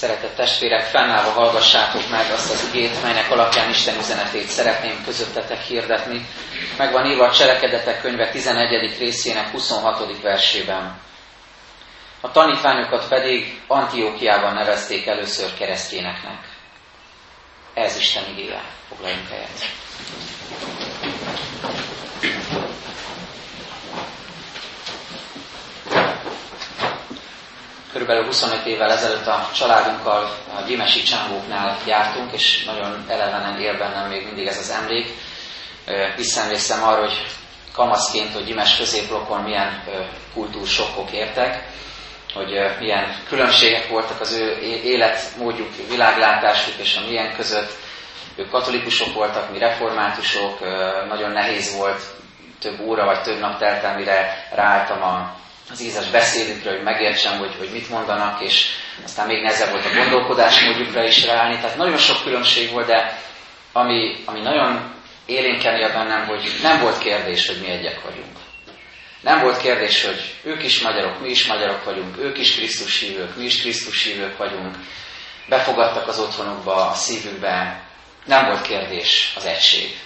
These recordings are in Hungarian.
Szeretett testvérek, fennállva hallgassátok meg azt az igét, melynek alapján Isten üzenetét szeretném közöttetek hirdetni. Meg van írva a Cselekedetek könyve 11. részének 26. versében. A tanítványokat pedig Antiókiában nevezték először keresztényeknek. Ez Isten igéje. Foglaljunk helyet. Körülbelül 25 évvel ezelőtt a családunkkal a Gyimesi Csángóknál jártunk, és nagyon elevenen él bennem még mindig ez az emlék. Visszaemlékszem arra, hogy kamaszként, hogy Gyimes középlokon milyen kultúrsokkok értek, hogy milyen különbségek voltak az ő életmódjuk, világlátásuk és a milyen között. Ők katolikusok voltak, mi reformátusok, nagyon nehéz volt több óra vagy több nap telt el, mire ráálltam a az ízes beszédükre, hogy megértsem, hogy, hogy mit mondanak, és aztán még nehezebb volt a gondolkodásmódjukra is ráállni. Tehát nagyon sok különbség volt, de ami, ami nagyon élénken él bennem, hogy nem volt kérdés, hogy mi egyek vagyunk. Nem volt kérdés, hogy ők is magyarok, mi is magyarok vagyunk, ők is Krisztus hívők, mi is Krisztus hívők vagyunk. Befogadtak az otthonukba, a szívükbe. Nem volt kérdés az egység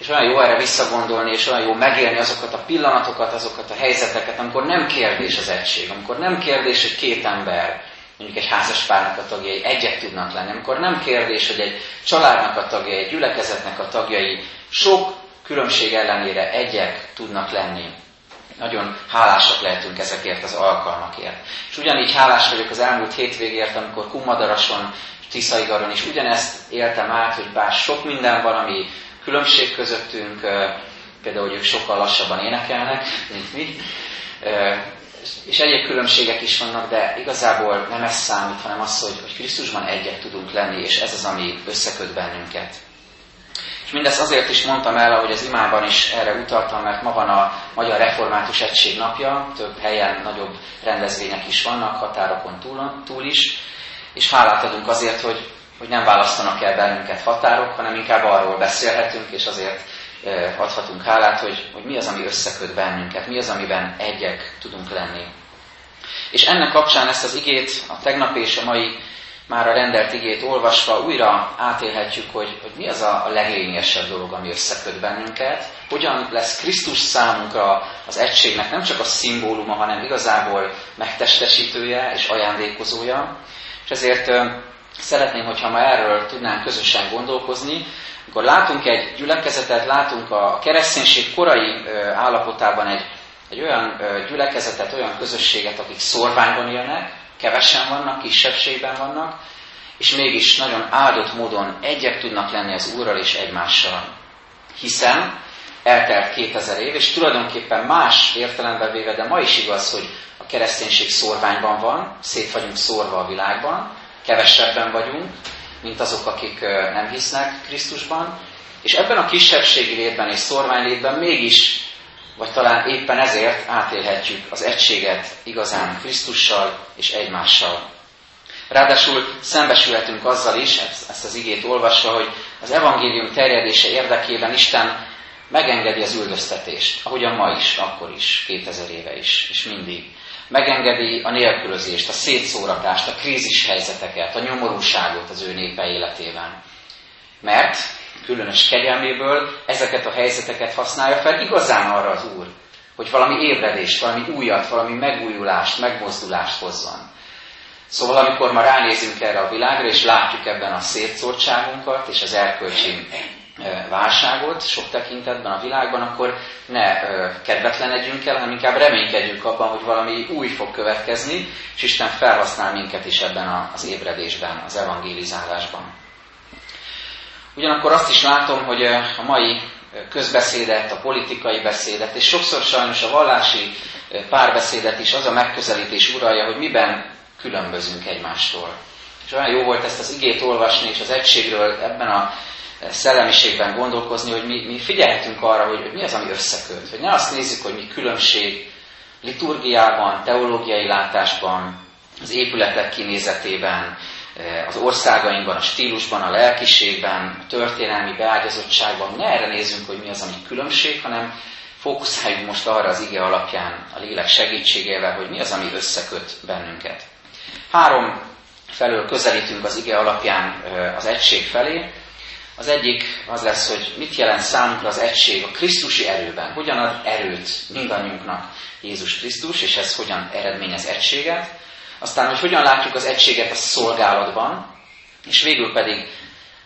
és olyan jó erre visszagondolni, és olyan jó megélni azokat a pillanatokat, azokat a helyzeteket, amikor nem kérdés az egység, amikor nem kérdés, hogy két ember, mondjuk egy házas párnak a tagjai egyet tudnak lenni, amikor nem kérdés, hogy egy családnak a tagjai, egy gyülekezetnek a tagjai sok különbség ellenére egyek tudnak lenni. Nagyon hálásak lehetünk ezekért az alkalmakért. És ugyanígy hálás vagyok az elmúlt hétvégért, amikor Kumadarason, Tiszaigaron is ugyanezt éltem át, hogy bár sok minden van, ami különbség közöttünk, például, hogy ők sokkal lassabban énekelnek, mint mi, és egyéb különbségek is vannak, de igazából nem ez számít, hanem az, hogy, hogy Krisztusban egyek tudunk lenni, és ez az, ami összeköt bennünket. És mindezt azért is mondtam el, ahogy az imában is erre utaltam, mert ma van a Magyar Református Egység napja, több helyen nagyobb rendezvények is vannak, határokon túl, túl is, és hálát adunk azért, hogy hogy nem választanak el bennünket határok, hanem inkább arról beszélhetünk, és azért adhatunk hálát, hogy, hogy mi az, ami összeköt bennünket, mi az, amiben egyek tudunk lenni. És ennek kapcsán ezt az igét, a tegnap és a mai már a rendelt igét olvasva újra átélhetjük, hogy, hogy mi az a, leglényegesebb dolog, ami összeköt bennünket, hogyan lesz Krisztus számunkra az egységnek nem csak a szimbóluma, hanem igazából megtestesítője és ajándékozója. És ezért Szeretném, hogyha ma erről tudnánk közösen gondolkozni. Amikor látunk egy gyülekezetet, látunk a kereszténység korai állapotában egy, egy olyan gyülekezetet, olyan közösséget, akik szorványban élnek, kevesen vannak, kisebbségben vannak, és mégis nagyon áldott módon egyek tudnak lenni az Úrral és egymással. Hiszen eltelt 2000 év, és tulajdonképpen más értelemben véve, de ma is igaz, hogy a kereszténység szorványban van, szét vagyunk szórva a világban, kevesebben vagyunk, mint azok, akik nem hisznek Krisztusban, és ebben a kisebbségi létben és szorványlétben mégis, vagy talán éppen ezért átélhetjük az egységet igazán Krisztussal és egymással. Ráadásul szembesülhetünk azzal is, ezt az igét olvasva, hogy az evangélium terjedése érdekében Isten megengedi az üldöztetést, ahogyan ma is, akkor is, 2000 éve is, és mindig megengedi a nélkülözést, a szétszóratást, a krízis helyzeteket, a nyomorúságot az ő népe életében. Mert különös kegyelméből ezeket a helyzeteket használja fel igazán arra az Úr, hogy valami ébredést, valami újat, valami megújulást, megmozdulást hozzon. Szóval amikor ma ránézünk erre a világra, és látjuk ebben a szétszórtságunkat és az erkölcsi válságot sok tekintetben a világban, akkor ne kedvetlenedjünk el, hanem inkább reménykedjünk abban, hogy valami új fog következni, és Isten felhasznál minket is ebben az ébredésben, az evangélizálásban. Ugyanakkor azt is látom, hogy a mai közbeszédet, a politikai beszédet, és sokszor sajnos a vallási párbeszédet is az a megközelítés uralja, hogy miben különbözünk egymástól. És olyan jó volt ezt az igét olvasni, és az egységről ebben a szellemiségben gondolkozni, hogy mi, mi figyelhetünk arra, hogy, hogy mi az, ami összeköt. Hogy ne azt nézzük, hogy mi különbség liturgiában, teológiai látásban, az épületek kinézetében, eh, az országainkban, a stílusban, a lelkiségben, a történelmi beágyazottságban. Ne erre nézzünk, hogy mi az, ami különbség, hanem fókuszáljunk most arra az ige alapján, a lélek segítségével, hogy mi az, ami összeköt bennünket. Három felől közelítünk az ige alapján az egység felé. Az egyik az lesz, hogy mit jelent számunkra az egység a Krisztusi erőben. Hogyan ad erőt mindannyiunknak Jézus Krisztus, és ez hogyan eredményez egységet. Aztán, hogy hogyan látjuk az egységet a szolgálatban, és végül pedig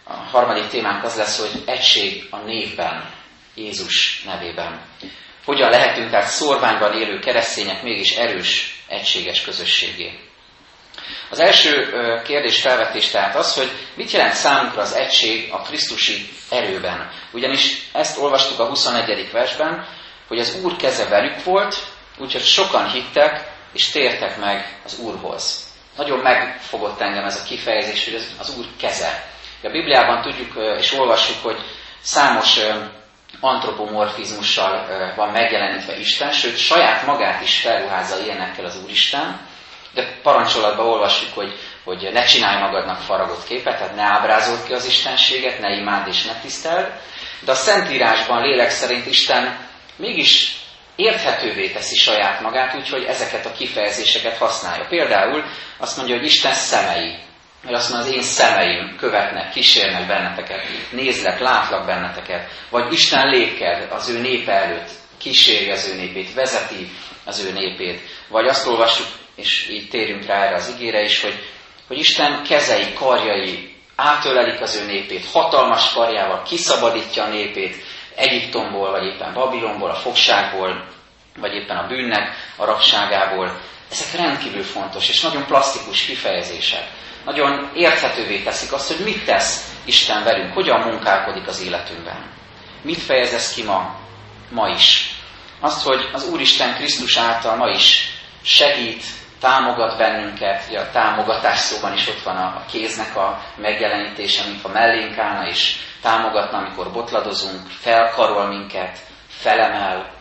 a harmadik témánk az lesz, hogy egység a névben, Jézus nevében. Hogyan lehetünk tehát szorványban élő keresztények mégis erős, egységes közösségé. Az első kérdés felvetés tehát az, hogy mit jelent számunkra az egység a Krisztusi erőben. Ugyanis ezt olvastuk a 21. versben, hogy az Úr keze velük volt, úgyhogy sokan hittek és tértek meg az Úrhoz. Nagyon megfogott engem ez a kifejezés, hogy az, Úr keze. A Bibliában tudjuk és olvassuk, hogy számos antropomorfizmussal van megjelenítve Isten, sőt saját magát is felruházza ilyenekkel az Úristen, de parancsolatban olvassuk, hogy, hogy ne csinálj magadnak faragott képet, tehát ne ábrázold ki az Istenséget, ne imád és ne tiszteld, de a Szentírásban lélek szerint Isten mégis érthetővé teszi saját magát, úgyhogy ezeket a kifejezéseket használja. Például azt mondja, hogy Isten szemei, vagy azt mondja, az én szemeim követnek, kísérnek benneteket, nézlek, látlak benneteket, vagy Isten lépked az ő népe előtt, kíséri az ő népét, vezeti az ő népét. Vagy azt olvassuk, és így térjünk rá erre az igére is, hogy, hogy Isten kezei, karjai átölelik az ő népét, hatalmas karjával kiszabadítja a népét Egyiptomból, vagy éppen Babilonból, a fogságból, vagy éppen a bűnnek a rabságából. Ezek rendkívül fontos és nagyon plastikus kifejezések. Nagyon érthetővé teszik azt, hogy mit tesz Isten velünk, hogyan munkálkodik az életünkben. Mit fejez ez ki ma, ma is? Azt, hogy az Úristen Krisztus által ma is segít, támogat bennünket, ugye a támogatás szóban is ott van a, kéznek a megjelenítése, mint a mellénk állna, és támogatna, amikor botladozunk, felkarol minket, felemel,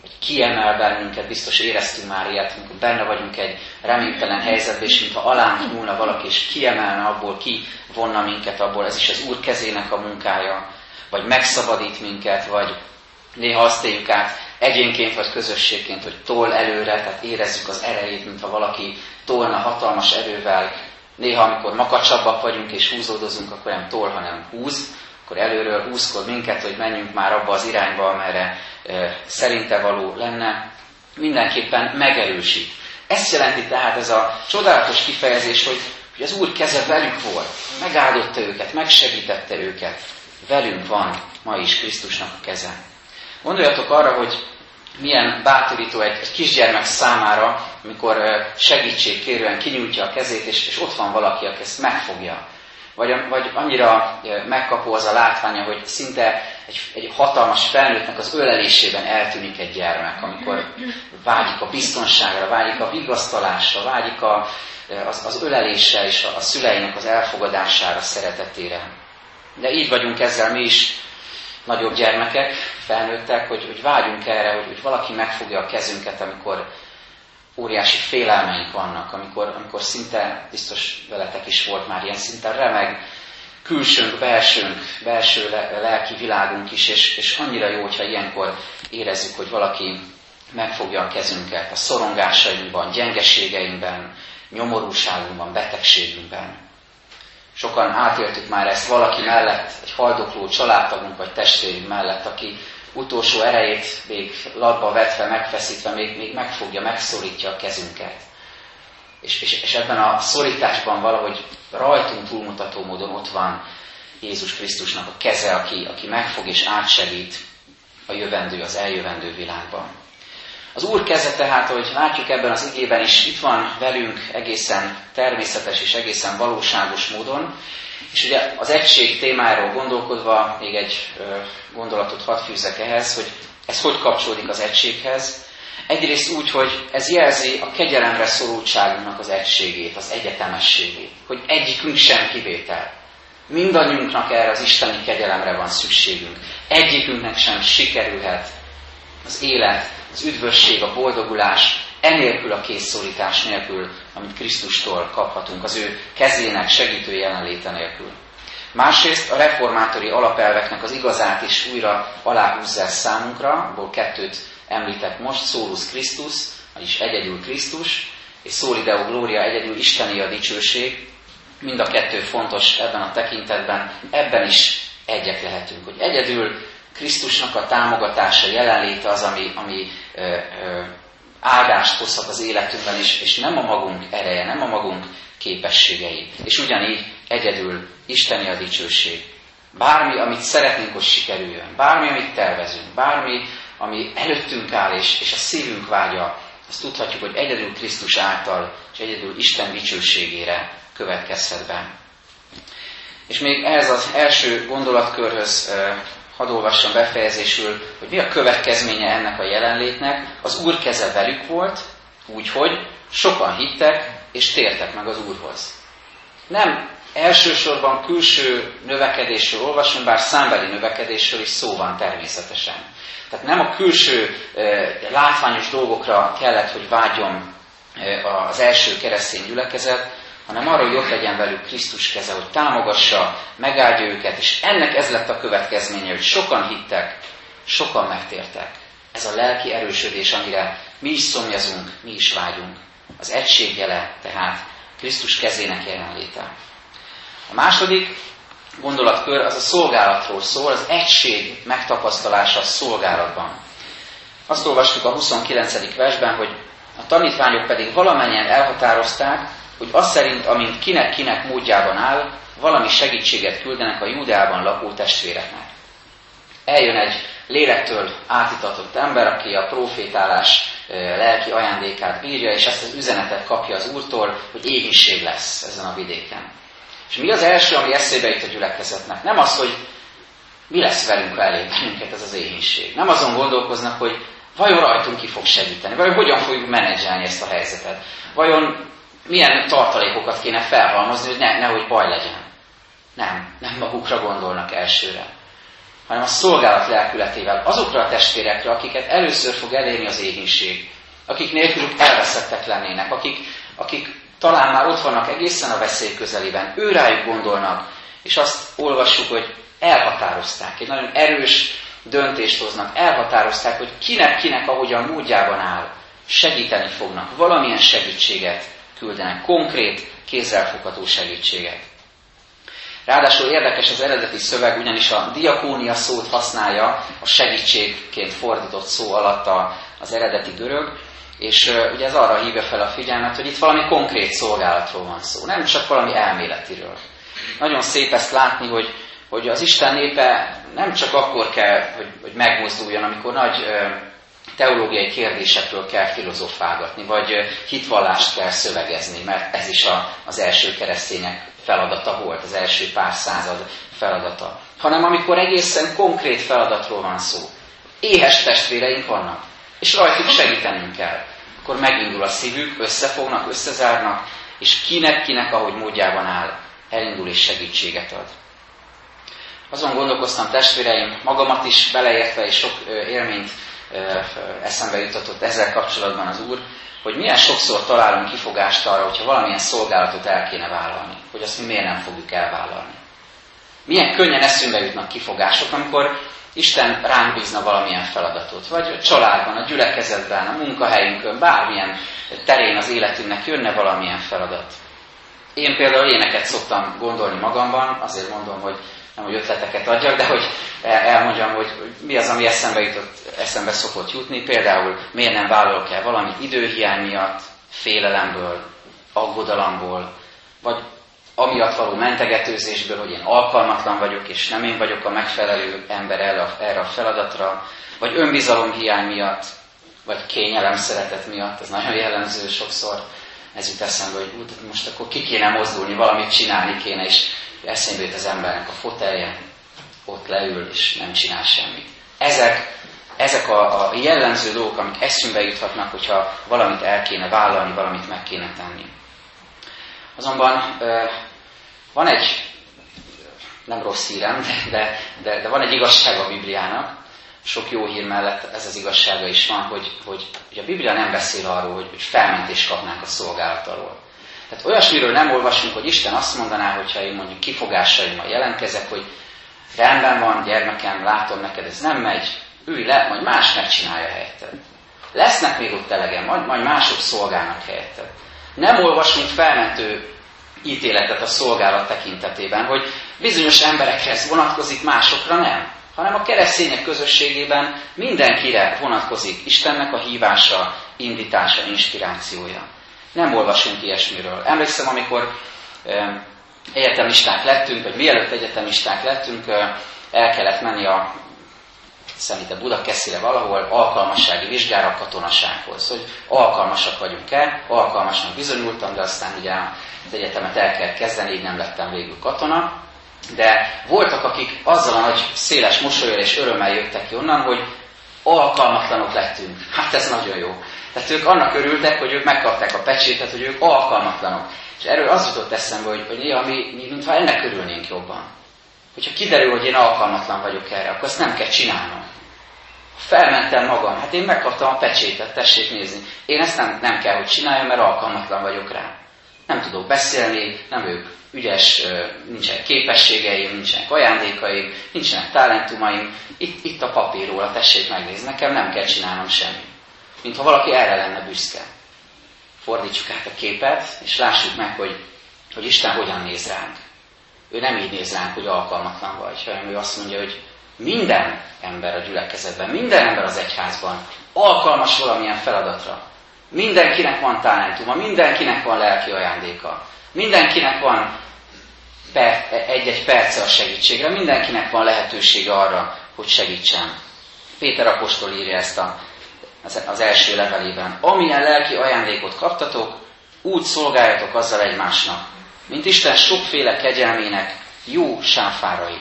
vagy kiemel bennünket, biztos éreztünk már ilyet, amikor benne vagyunk egy reménytelen helyzetben, és mintha alánk nyúlna valaki, és kiemelne abból, ki vonna minket abból, ez is az Úr kezének a munkája, vagy megszabadít minket, vagy néha azt éljük át, egyénként vagy közösségként, hogy tol előre, tehát érezzük az erejét, mintha valaki tolna hatalmas erővel. Néha, amikor makacsabbak vagyunk és húzódozunk, akkor nem tol, hanem húz, akkor előről húzkod minket, hogy menjünk már abba az irányba, amerre e, szerinte való lenne. Mindenképpen megerősít. Ezt jelenti tehát ez a csodálatos kifejezés, hogy, hogy az Úr keze velük volt, megáldotta őket, megsegítette őket. Velünk van ma is Krisztusnak a keze. Gondoljatok arra, hogy milyen bátorító egy, egy kisgyermek számára, amikor segítségkérően kinyújtja a kezét, és, és ott van valaki, aki ezt megfogja. Vagy, vagy annyira megkapó az a látványa, hogy szinte egy, egy hatalmas felnőttnek az ölelésében eltűnik egy gyermek, amikor vágyik a biztonságra, vágyik a vigasztalásra, vágyik a, az, az ölelésre és a, a szüleinek az elfogadására, szeretetére. De így vagyunk ezzel mi is nagyobb gyermekek, felnőttek, hogy, hogy vágyunk erre, hogy, hogy valaki megfogja a kezünket, amikor óriási félelmeink vannak, amikor, amikor szinte, biztos veletek is volt már ilyen szinten remeg, külsőnk, belsőnk, belső lelki világunk is, és, és annyira jó, hogyha ilyenkor érezzük, hogy valaki megfogja a kezünket a szorongásainkban, gyengeségeinkben, nyomorúságunkban, betegségünkben. Sokan átéltük már ezt valaki mellett, egy haldokló családtagunk vagy testvérünk mellett, aki utolsó erejét még latba vetve, megfeszítve, még, még megfogja, megszorítja a kezünket. És, és, és ebben a szorításban valahogy rajtunk túlmutató módon ott van Jézus Krisztusnak a keze, aki, aki megfog és átsegít a jövendő, az eljövendő világban. Az Úr keze tehát, hogy látjuk ebben az igében is, itt van velünk egészen természetes és egészen valóságos módon, és ugye az egység témáról gondolkodva még egy gondolatot hadd fűzzek ehhez, hogy ez hogy kapcsolódik az egységhez. Egyrészt úgy, hogy ez jelzi a kegyelemre szorultságunknak az egységét, az egyetemességét, hogy egyikünk sem kivétel. Mindannyiunknak erre az isteni kegyelemre van szükségünk. Egyikünknek sem sikerülhet az élet, az üdvösség, a boldogulás, enélkül a készszólítás nélkül, amit Krisztustól kaphatunk, az ő kezének segítő jelenléte nélkül. Másrészt a reformátori alapelveknek az igazát is újra aláhúzza számunkra, abból kettőt említek most, Szólus Krisztus, vagyis egyedül Krisztus, és Szólideo Gloria egyedül Isteni a dicsőség, mind a kettő fontos ebben a tekintetben, ebben is egyek lehetünk. Hogy egyedül Krisztusnak a támogatása, jelenléte az, ami, ami ö, ö, áldást hozhat az életünkben, és, és nem a magunk ereje, nem a magunk képességei. És ugyanígy egyedül Isteni a dicsőség. Bármi, amit szeretnénk, hogy sikerüljön, bármi, amit tervezünk, bármi, ami előttünk áll, és, és a szívünk vágya, azt tudhatjuk, hogy egyedül Krisztus által, és egyedül Isten dicsőségére következhet be. És még ez az első gondolatkörhöz hadd olvassam befejezésül, hogy mi a következménye ennek a jelenlétnek. Az Úr keze velük volt, úgyhogy sokan hittek és tértek meg az Úrhoz. Nem elsősorban külső növekedésről olvasunk, bár számbeli növekedésről is szó van természetesen. Tehát nem a külső látványos dolgokra kellett, hogy vágyjon az első keresztény gyülekezet, hanem arra, hogy ott legyen velük Krisztus keze, hogy támogassa, megáldja őket, és ennek ez lett a következménye, hogy sokan hittek, sokan megtértek. Ez a lelki erősödés, amire mi is szomjazunk, mi is vágyunk. Az egység jele, tehát Krisztus kezének jelenléte. A második gondolatkör az a szolgálatról szól, az egység megtapasztalása a szolgálatban. Azt olvastuk a 29. versben, hogy a tanítványok pedig valamennyien elhatározták, hogy az szerint, amint kinek-kinek módjában áll, valami segítséget küldenek a Júdeában lakó testvéreknek. Eljön egy lélektől átitatott ember, aki a profétálás lelki ajándékát bírja, és ezt az üzenetet kapja az Úrtól, hogy éhínség lesz ezen a vidéken. És mi az első, ami eszébe jut a gyülekezetnek? Nem az, hogy mi lesz velünk, ha elég bennünket ez az éhínség. Nem azon gondolkoznak, hogy vajon rajtunk ki fog segíteni, vajon hogyan fogjuk menedzselni ezt a helyzetet, vajon milyen tartalékokat kéne felhalmozni, hogy ne, nehogy baj legyen. Nem, nem magukra gondolnak elsőre, hanem a szolgálat lelkületével azokra a testvérekre, akiket először fog elérni az éhínség, akik nélkülük elveszettek lennének, akik, akik talán már ott vannak egészen a veszély közelében, ő rájuk gondolnak, és azt olvassuk, hogy elhatározták, egy nagyon erős döntést hoznak, elhatározták, hogy kinek-kinek, ahogyan módjában áll, segíteni fognak, valamilyen segítséget küldenek, konkrét, kézzelfogható segítséget. Ráadásul érdekes az eredeti szöveg, ugyanis a diakónia szót használja a segítségként fordított szó alatt az eredeti görög, és ugye ez arra hívja fel a figyelmet, hogy itt valami konkrét szolgálatról van szó, nem csak valami elméletiről. Nagyon szép ezt látni, hogy, hogy az Isten népe nem csak akkor kell, hogy, hogy megmozduljon, amikor nagy teológiai kérdésekről kell filozofálgatni, vagy hitvallást kell szövegezni, mert ez is a, az első keresztények feladata volt, az első pár század feladata. Hanem amikor egészen konkrét feladatról van szó. Éhes testvéreink vannak, és rajtuk segítenünk kell. Akkor megindul a szívük, összefognak, összezárnak, és kinek-kinek, ahogy módjában áll, elindul és segítséget ad. Azon gondolkoztam testvéreim, magamat is beleértve, és sok élményt eszembe jutatott ezzel kapcsolatban az Úr, hogy milyen sokszor találunk kifogást arra, hogyha valamilyen szolgálatot el kéne vállalni, hogy azt mi miért nem fogjuk elvállalni. Milyen könnyen eszünkbe jutnak kifogások, amikor Isten ránk bízna valamilyen feladatot, vagy a családban, a gyülekezetben, a munkahelyünkön, bármilyen terén az életünknek jönne valamilyen feladat. Én például éneket szoktam gondolni magamban, azért mondom, hogy nem hogy ötleteket adjak, de hogy elmondjam, hogy, mi az, ami eszembe, jutott, eszembe szokott jutni. Például miért nem vállalok el valamit időhiány miatt, félelemből, aggodalamból, vagy amiatt való mentegetőzésből, hogy én alkalmatlan vagyok, és nem én vagyok a megfelelő ember erre a feladatra, vagy önbizalomhiány miatt, vagy kényelem szeretet miatt, ez nagyon jellemző sokszor, ez jut eszembe, hogy most akkor ki kéne mozdulni, valamit csinálni kéne, és eszébe jut az embernek a fotelje, ott leül, és nem csinál semmit. Ezek, ezek a, a jellemző dolgok, amik eszünkbe juthatnak, hogyha valamit el kéne vállalni, valamit meg kéne tenni. Azonban van egy, nem rossz hírem, de, de, de van egy igazság a Bibliának, sok jó hír mellett ez az igazsága is van, hogy, hogy, hogy a Biblia nem beszél arról, hogy, hogy felmentést kapnánk a szolgálat alól. Tehát olyasmiről nem olvasunk, hogy Isten azt mondaná, hogyha én mondjuk kifogásaimmal jelentkezek, hogy rendben van, gyermekem, látom neked, ez nem megy, ülj le, majd más megcsinálja helyetted. Lesznek még ott elegen, majd, majd mások szolgálnak helyetted. Nem olvasunk felmentő ítéletet a szolgálat tekintetében, hogy bizonyos emberekhez vonatkozik, másokra nem, hanem a keresztények közösségében mindenkire vonatkozik Istennek a hívása, indítása, inspirációja. Nem olvasunk ilyesmiről. Emlékszem, amikor egyetemisták lettünk, vagy mielőtt egyetemisták lettünk, el kellett menni a szerintem Budakeszire valahol alkalmassági vizsgára a katonasághoz, hogy alkalmasak vagyunk-e, alkalmasnak bizonyultam, de aztán ugye az egyetemet el kell kezdeni, így nem lettem végül katona. De voltak, akik azzal a nagy széles mosolyol és örömmel jöttek ki onnan, hogy alkalmatlanok lettünk. Hát ez nagyon jó. Tehát ők annak örültek, hogy ők megkapták a pecsétet, hogy ők alkalmatlanok. És erről az jutott eszembe, hogy, hogy néha mi, mi mintha ennek örülnénk jobban. Hogyha kiderül, hogy én alkalmatlan vagyok erre, akkor ezt nem kell csinálnom. Felmentem magam, hát én megkaptam a pecsétet, tessék nézni. Én ezt nem, nem kell, hogy csináljam, mert alkalmatlan vagyok rá. Nem tudok beszélni, nem ők ügyes, nincsenek képességeim, nincsenek ajándékaim, nincsenek talentumaim. Itt, itt a papírról, tessék megnézni, nekem nem kell csinálnom semmit. Mint ha valaki erre lenne büszke. Fordítsuk át a képet, és lássuk meg, hogy, hogy Isten hogyan néz ránk. Ő nem így néz ránk, hogy alkalmatlan vagy, hanem ő azt mondja, hogy minden ember a gyülekezetben, minden ember az egyházban alkalmas valamilyen feladatra. Mindenkinek van talentuma, mindenkinek van lelki ajándéka, mindenkinek van egy-egy perce a segítségre, mindenkinek van lehetősége arra, hogy segítsen. Péter apostol írja ezt a, az, első levelében. Amilyen lelki ajándékot kaptatok, úgy szolgáljatok azzal egymásnak, mint Isten sokféle kegyelmének jó sáfárai.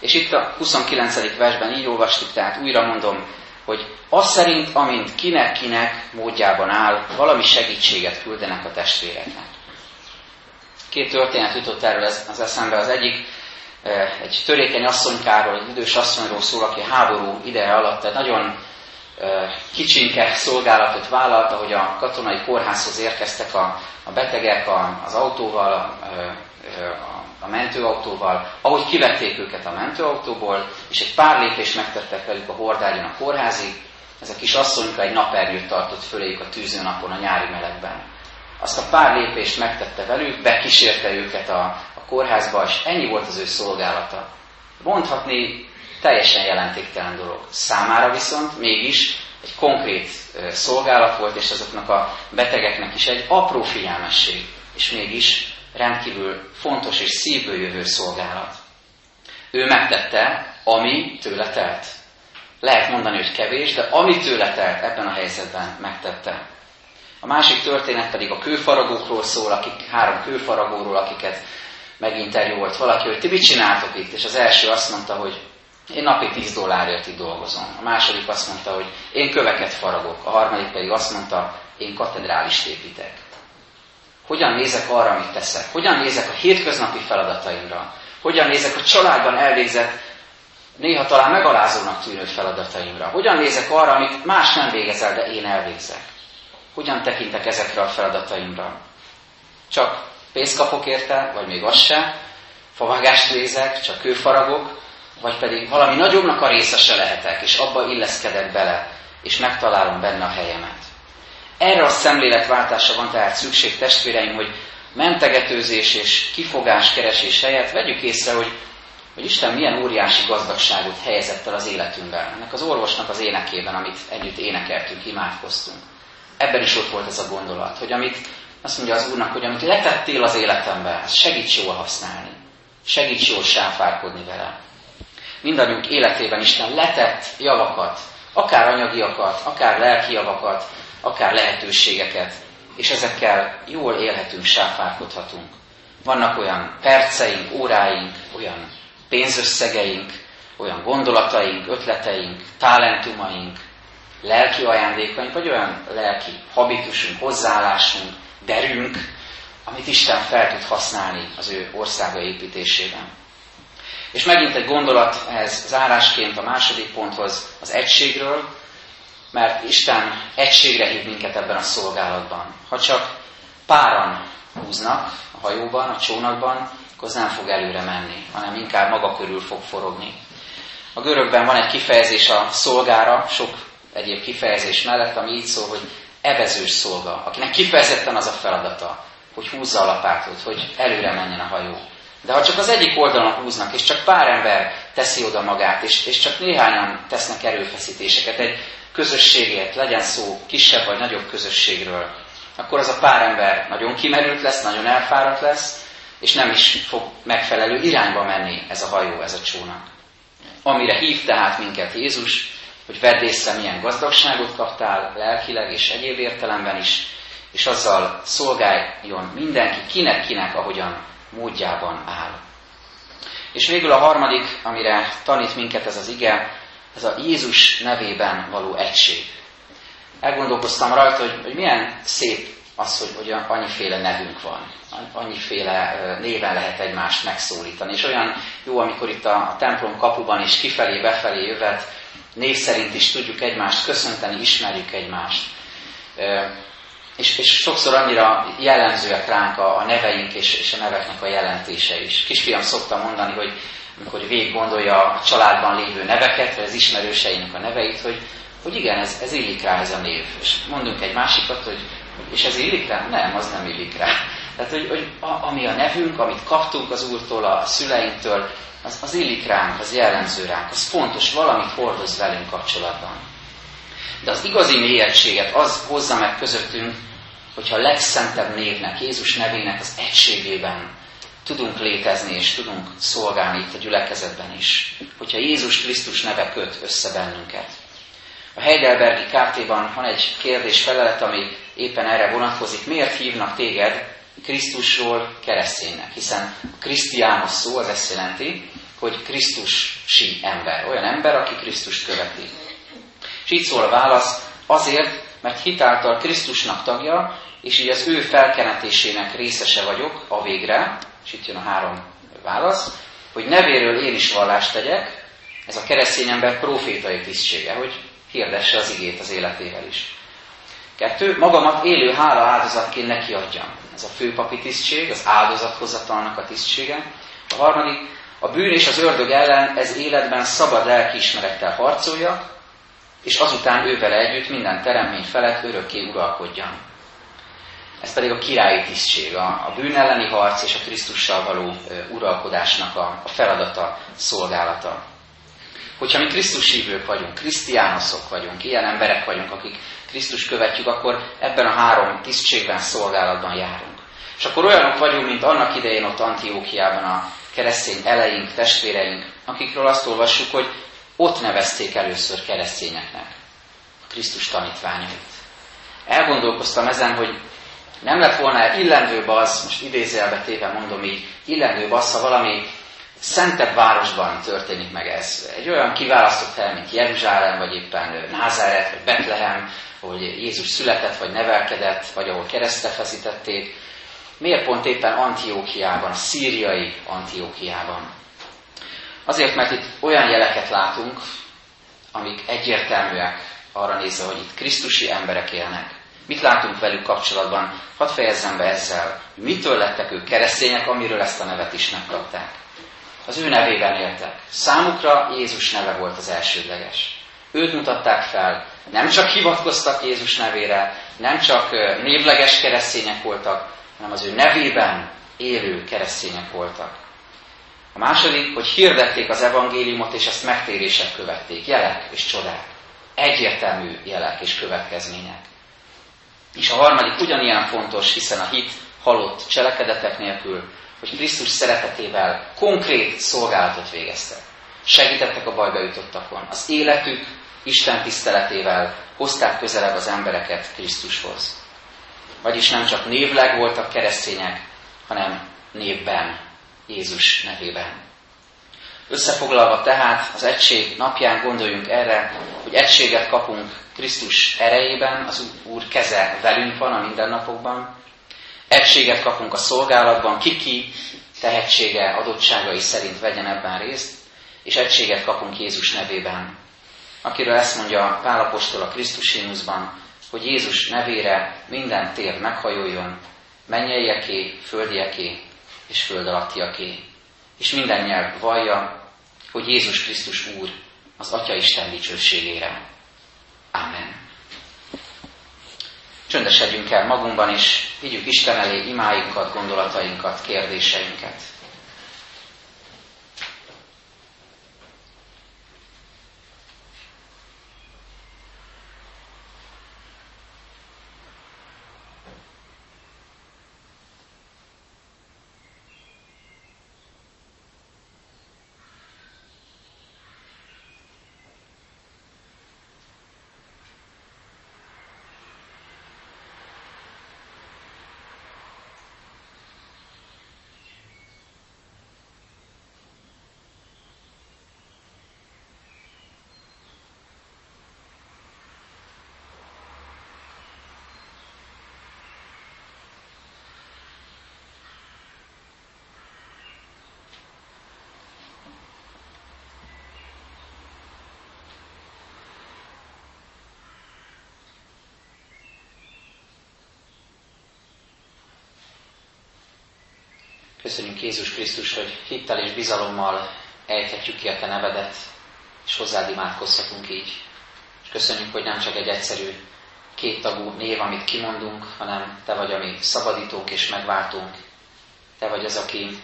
És itt a 29. versben így olvastuk, tehát újra mondom, hogy az szerint, amint kinek-kinek módjában áll, valami segítséget küldenek a testvéreknek. Két történet jutott erről az eszembe. Az egyik eh, egy törékeny asszonykáról, egy idős asszonyról szól, aki háború ideje alatt tehát nagyon kicsinke szolgálatot vállalta, hogy a katonai kórházhoz érkeztek a, a betegek az autóval, a, a a mentőautóval, ahogy kivették őket a mentőautóból, és egy pár lépés megtettek velük a hordágyon a kórházig, ez a kis asszonyka egy napernyőt tartott föléjük a tűzőnapon a nyári melegben. Azt a pár lépést megtette velük, bekísérte őket a, a kórházba, és ennyi volt az ő szolgálata. Mondhatni teljesen jelentéktelen dolog. Számára viszont mégis egy konkrét szolgálat volt, és azoknak a betegeknek is egy apró figyelmesség, és mégis rendkívül fontos és szívből jövő szolgálat. Ő megtette, ami tőle telt. Lehet mondani, hogy kevés, de ami tőle telt, ebben a helyzetben megtette. A másik történet pedig a kőfaragókról szól, akik, három kőfaragóról, akiket meginterjúolt valaki, hogy ti mit csináltok itt? És az első azt mondta, hogy én napi 10 dollárért dolgozom. A második azt mondta, hogy én köveket faragok. A harmadik pedig azt mondta, én katedrálist építek. Hogyan nézek arra, amit teszek? Hogyan nézek a hétköznapi feladataimra? Hogyan nézek a családban elvégzett, néha talán megalázónak tűnő feladataimra? Hogyan nézek arra, amit más nem végezel, de én elvégzek? Hogyan tekintek ezekre a feladataimra? Csak pénzt kapok érte, vagy még az se? Favágást nézek, csak kőfaragok? Vagy pedig valami nagyobbnak a részese lehetek, és abba illeszkedek bele, és megtalálom benne a helyemet? Erre a szemléletváltásra van tehát szükség, testvéreim, hogy mentegetőzés és kifogás keresés helyett vegyük észre, hogy, hogy Isten milyen óriási gazdagságot helyezett el az életünkben. Ennek az orvosnak az énekében, amit együtt énekeltünk, imádkoztunk. Ebben is ott volt ez a gondolat, hogy amit azt mondja az Úrnak, hogy amit letettél az életembe, ezt segíts jól használni. Segíts jól sáfárkodni vele. Mindannyiunk életében Isten letett javakat, akár anyagiakat, akár lelki javakat, akár lehetőségeket, és ezekkel jól élhetünk, sáfárkodhatunk. Vannak olyan perceink, óráink, olyan pénzösszegeink, olyan gondolataink, ötleteink, talentumaink, lelki ajándékaink, vagy olyan lelki habitusunk, hozzáállásunk, derünk, amit Isten fel tud használni az ő országa építésében. És megint egy gondolat ez zárásként a második ponthoz az egységről, mert Isten egységre hív minket ebben a szolgálatban. Ha csak páran húznak a hajóban, a csónakban, akkor az nem fog előre menni, hanem inkább maga körül fog forogni. A görögben van egy kifejezés a szolgára, sok egyéb kifejezés mellett, ami így szól, hogy evezős szolga, akinek kifejezetten az a feladata, hogy húzza a lapátot, hogy előre menjen a hajó. De ha csak az egyik oldalon húznak, és csak pár ember teszi oda magát, és, és csak néhányan tesznek erőfeszítéseket egy közösségért, legyen szó kisebb vagy nagyobb közösségről, akkor az a pár ember nagyon kimerült lesz, nagyon elfáradt lesz, és nem is fog megfelelő irányba menni ez a hajó, ez a csónak. Amire hív tehát minket Jézus, hogy vedd észre, milyen gazdagságot kaptál lelkileg és egyéb értelemben is, és azzal szolgáljon mindenki, kinek-kinek, ahogyan módjában áll. És végül a harmadik, amire tanít minket ez az ige, ez a Jézus nevében való egység. Elgondolkoztam rajta, hogy, hogy milyen szép az, hogy, hogy annyiféle nevünk van, annyiféle néven lehet egymást megszólítani. És olyan jó, amikor itt a, a templom kapuban is kifelé, befelé jövet, név szerint is tudjuk egymást köszönteni, ismerjük egymást. És, és sokszor annyira jellemzőek ránk a, a neveink és, és a neveknek a jelentése is. Kisfiam szokta mondani, hogy amikor végig gondolja a családban lévő neveket, vagy az ismerőseinek a neveit, hogy, hogy igen, ez, ez illik rá ez a név. És mondunk egy másikat, hogy és ez illik rá? Nem, az nem illik rá. Tehát, hogy, hogy a, ami a nevünk, amit kaptunk az Úrtól, a szüleinktől, az, az illik ránk, az jellemző ránk, az fontos, valamit hordoz velünk kapcsolatban. De az igazi mélyegységet az hozza meg közöttünk, hogyha a legszentebb névnek, Jézus nevének az egységében tudunk létezni és tudunk szolgálni itt a gyülekezetben is. Hogyha Jézus Krisztus neve köt össze bennünket. A Heidelbergi KT-ban van egy kérdés felelet, ami éppen erre vonatkozik. Miért hívnak téged Krisztusról kereszténynek? Hiszen a Krisztiános szó az ezt jelenti, hogy Krisztusi ember. Olyan ember, aki Krisztust követi. És így szól a válasz, azért, mert hitáltal Krisztusnak tagja, és így az ő felkenetésének részese vagyok a végre, és itt jön a három válasz, hogy nevéről én is vallást tegyek, ez a keresztény ember profétai tisztsége, hogy hirdesse az igét az életével is. Kettő, magamat élő hála áldozatként nekiadjam. Ez a főpapi tisztség, az áldozathozatalnak a tisztsége. A harmadik, a bűn és az ördög ellen ez életben szabad lelkiismerettel harcolja, és azután ővel együtt minden teremmény felett örökké uralkodjam. Ez pedig a királyi tisztség, a, a bűn elleni harc és a Krisztussal való uralkodásnak a, a feladata, szolgálata. Hogyha mi Krisztus hívők vagyunk, krisztiánoszok vagyunk, ilyen emberek vagyunk, akik Krisztus követjük, akkor ebben a három tisztségben, szolgálatban járunk. És akkor olyanok vagyunk, mint annak idején ott Antiókiában a keresztény eleink, testvéreink, akikről azt olvassuk, hogy ott nevezték először keresztényeknek a Krisztus tanítványait. Elgondolkoztam ezen, hogy nem lett volna illendőbb az, most idézőjelbe téve mondom így, illendőbb az, ha valami szentebb városban történik meg ez. Egy olyan kiválasztott hely, mint Jeruzsálem, vagy éppen Názáret, vagy Betlehem, ahol Jézus született, vagy nevelkedett, vagy ahol keresztre feszítették. Miért pont éppen Antiókiában, a szíriai Antiókiában? Azért, mert itt olyan jeleket látunk, amik egyértelműek arra nézve, hogy itt Krisztusi emberek élnek. Mit látunk velük kapcsolatban? Hadd fejezzem be ezzel, hogy mitől lettek ők keresztények, amiről ezt a nevet is megkapták. Az ő nevében éltek. Számukra Jézus neve volt az elsődleges. Őt mutatták fel, nem csak hivatkoztak Jézus nevére, nem csak névleges keresztények voltak, hanem az ő nevében élő keresztények voltak. A második, hogy hirdették az evangéliumot, és ezt megtérések követték. Jelek és csodák. Egyértelmű jelek és következmények. És a harmadik ugyanilyen fontos, hiszen a hit halott cselekedetek nélkül, hogy Krisztus szeretetével konkrét szolgálatot végeztek. Segítettek a bajba jutottakon. Az életük Isten tiszteletével hozták közelebb az embereket Krisztushoz. Vagyis nem csak névleg voltak keresztények, hanem névben, Jézus nevében. Összefoglalva tehát az egység napján gondoljunk erre, hogy egységet kapunk Krisztus erejében, az Úr keze velünk van a mindennapokban, egységet kapunk a szolgálatban, kiki tehetsége, adottságai szerint vegyen ebben részt, és egységet kapunk Jézus nevében, akiről ezt mondja Pálapostól a Krisztus hogy Jézus nevére minden tér meghajoljon, mennyeieké, földieké és föld alattiaké, és minden nyelv vallja, hogy Jézus Krisztus Úr az Atya Isten dicsőségére. Amen. Csöndesedjünk el magunkban, és vigyük Isten elé imáinkat, gondolatainkat, kérdéseinket. Köszönjük Jézus Krisztus, hogy hittel és bizalommal ejthetjük ki a Te nevedet, és hozzád imádkozhatunk így. És köszönjük, hogy nem csak egy egyszerű kéttagú név, amit kimondunk, hanem Te vagy a mi szabadítónk és megváltunk. Te vagy az, aki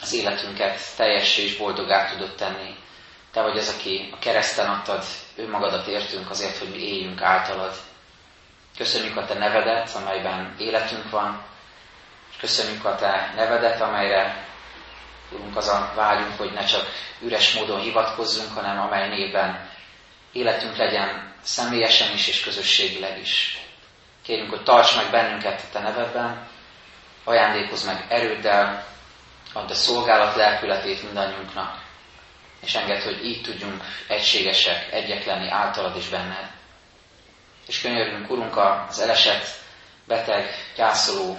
az életünket teljessé és boldogá tudott tenni. Te vagy az, aki a kereszten adtad önmagadat értünk azért, hogy mi éljünk általad. Köszönjük a Te nevedet, amelyben életünk van, Köszönjük a Te nevedet, amelyre Urunk az a vágyunk, hogy ne csak üres módon hivatkozzunk, hanem amely névben életünk legyen személyesen is és közösségileg is. Kérjünk, hogy tarts meg bennünket a Te nevedben, ajándékozz meg erőddel, add a szolgálat lelkületét mindannyiunknak, és engedd, hogy így tudjunk egységesek, egyek általad és benned. És könyörgünk, Urunk, az elesett, beteg, gyászoló,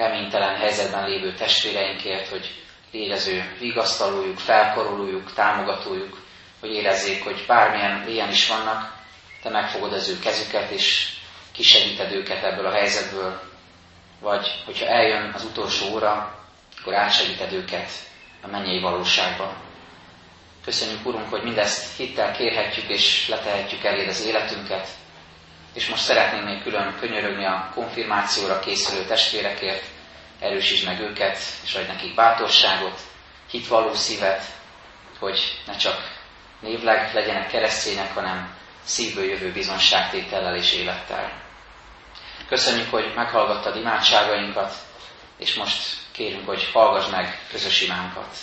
reménytelen helyzetben lévő testvéreinkért, hogy légy az ő vigasztalójuk, felkarolójuk, támogatójuk, hogy érezzék, hogy bármilyen ilyen is vannak, te megfogod az ő kezüket, és kisegíted őket ebből a helyzetből, vagy hogyha eljön az utolsó óra, akkor átsegíted őket a mennyei valóságba. Köszönjük, Urunk, hogy mindezt hittel kérhetjük és letehetjük eléd az életünket, és most szeretnénk még külön könyörögni a konfirmációra készülő testvérekért, erősítsd meg őket, és adj nekik bátorságot, hitvalló szívet, hogy ne csak névleg legyenek keresztények, hanem szívből jövő bizonságtétellel és élettel. Köszönjük, hogy meghallgattad imádságainkat, és most kérünk, hogy hallgass meg közös imánkat.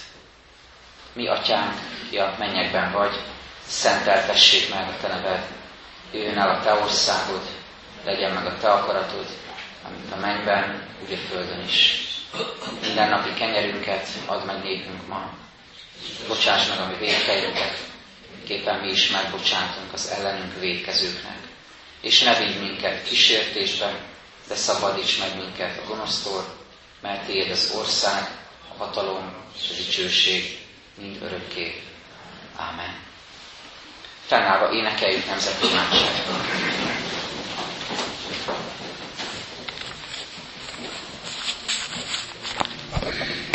Mi, Atyánk, a mennyekben vagy, szenteltessék meg a Te neved, jöjjön el a Te országod, legyen meg a Te akaratod, amit a mennyben, úgy a földön is. Minden napi kenyerünket add meg nékünk ma. Bocsáss meg a mi védkeinket, képen mi is megbocsátunk az ellenünk védkezőknek. És ne vigy minket kísértésbe, de szabadíts meg minket a gonosztól, mert Tiéd az ország, a hatalom és a dicsőség mind örökké. Ámen. Fennállva énekeljük nemzeti imádságot.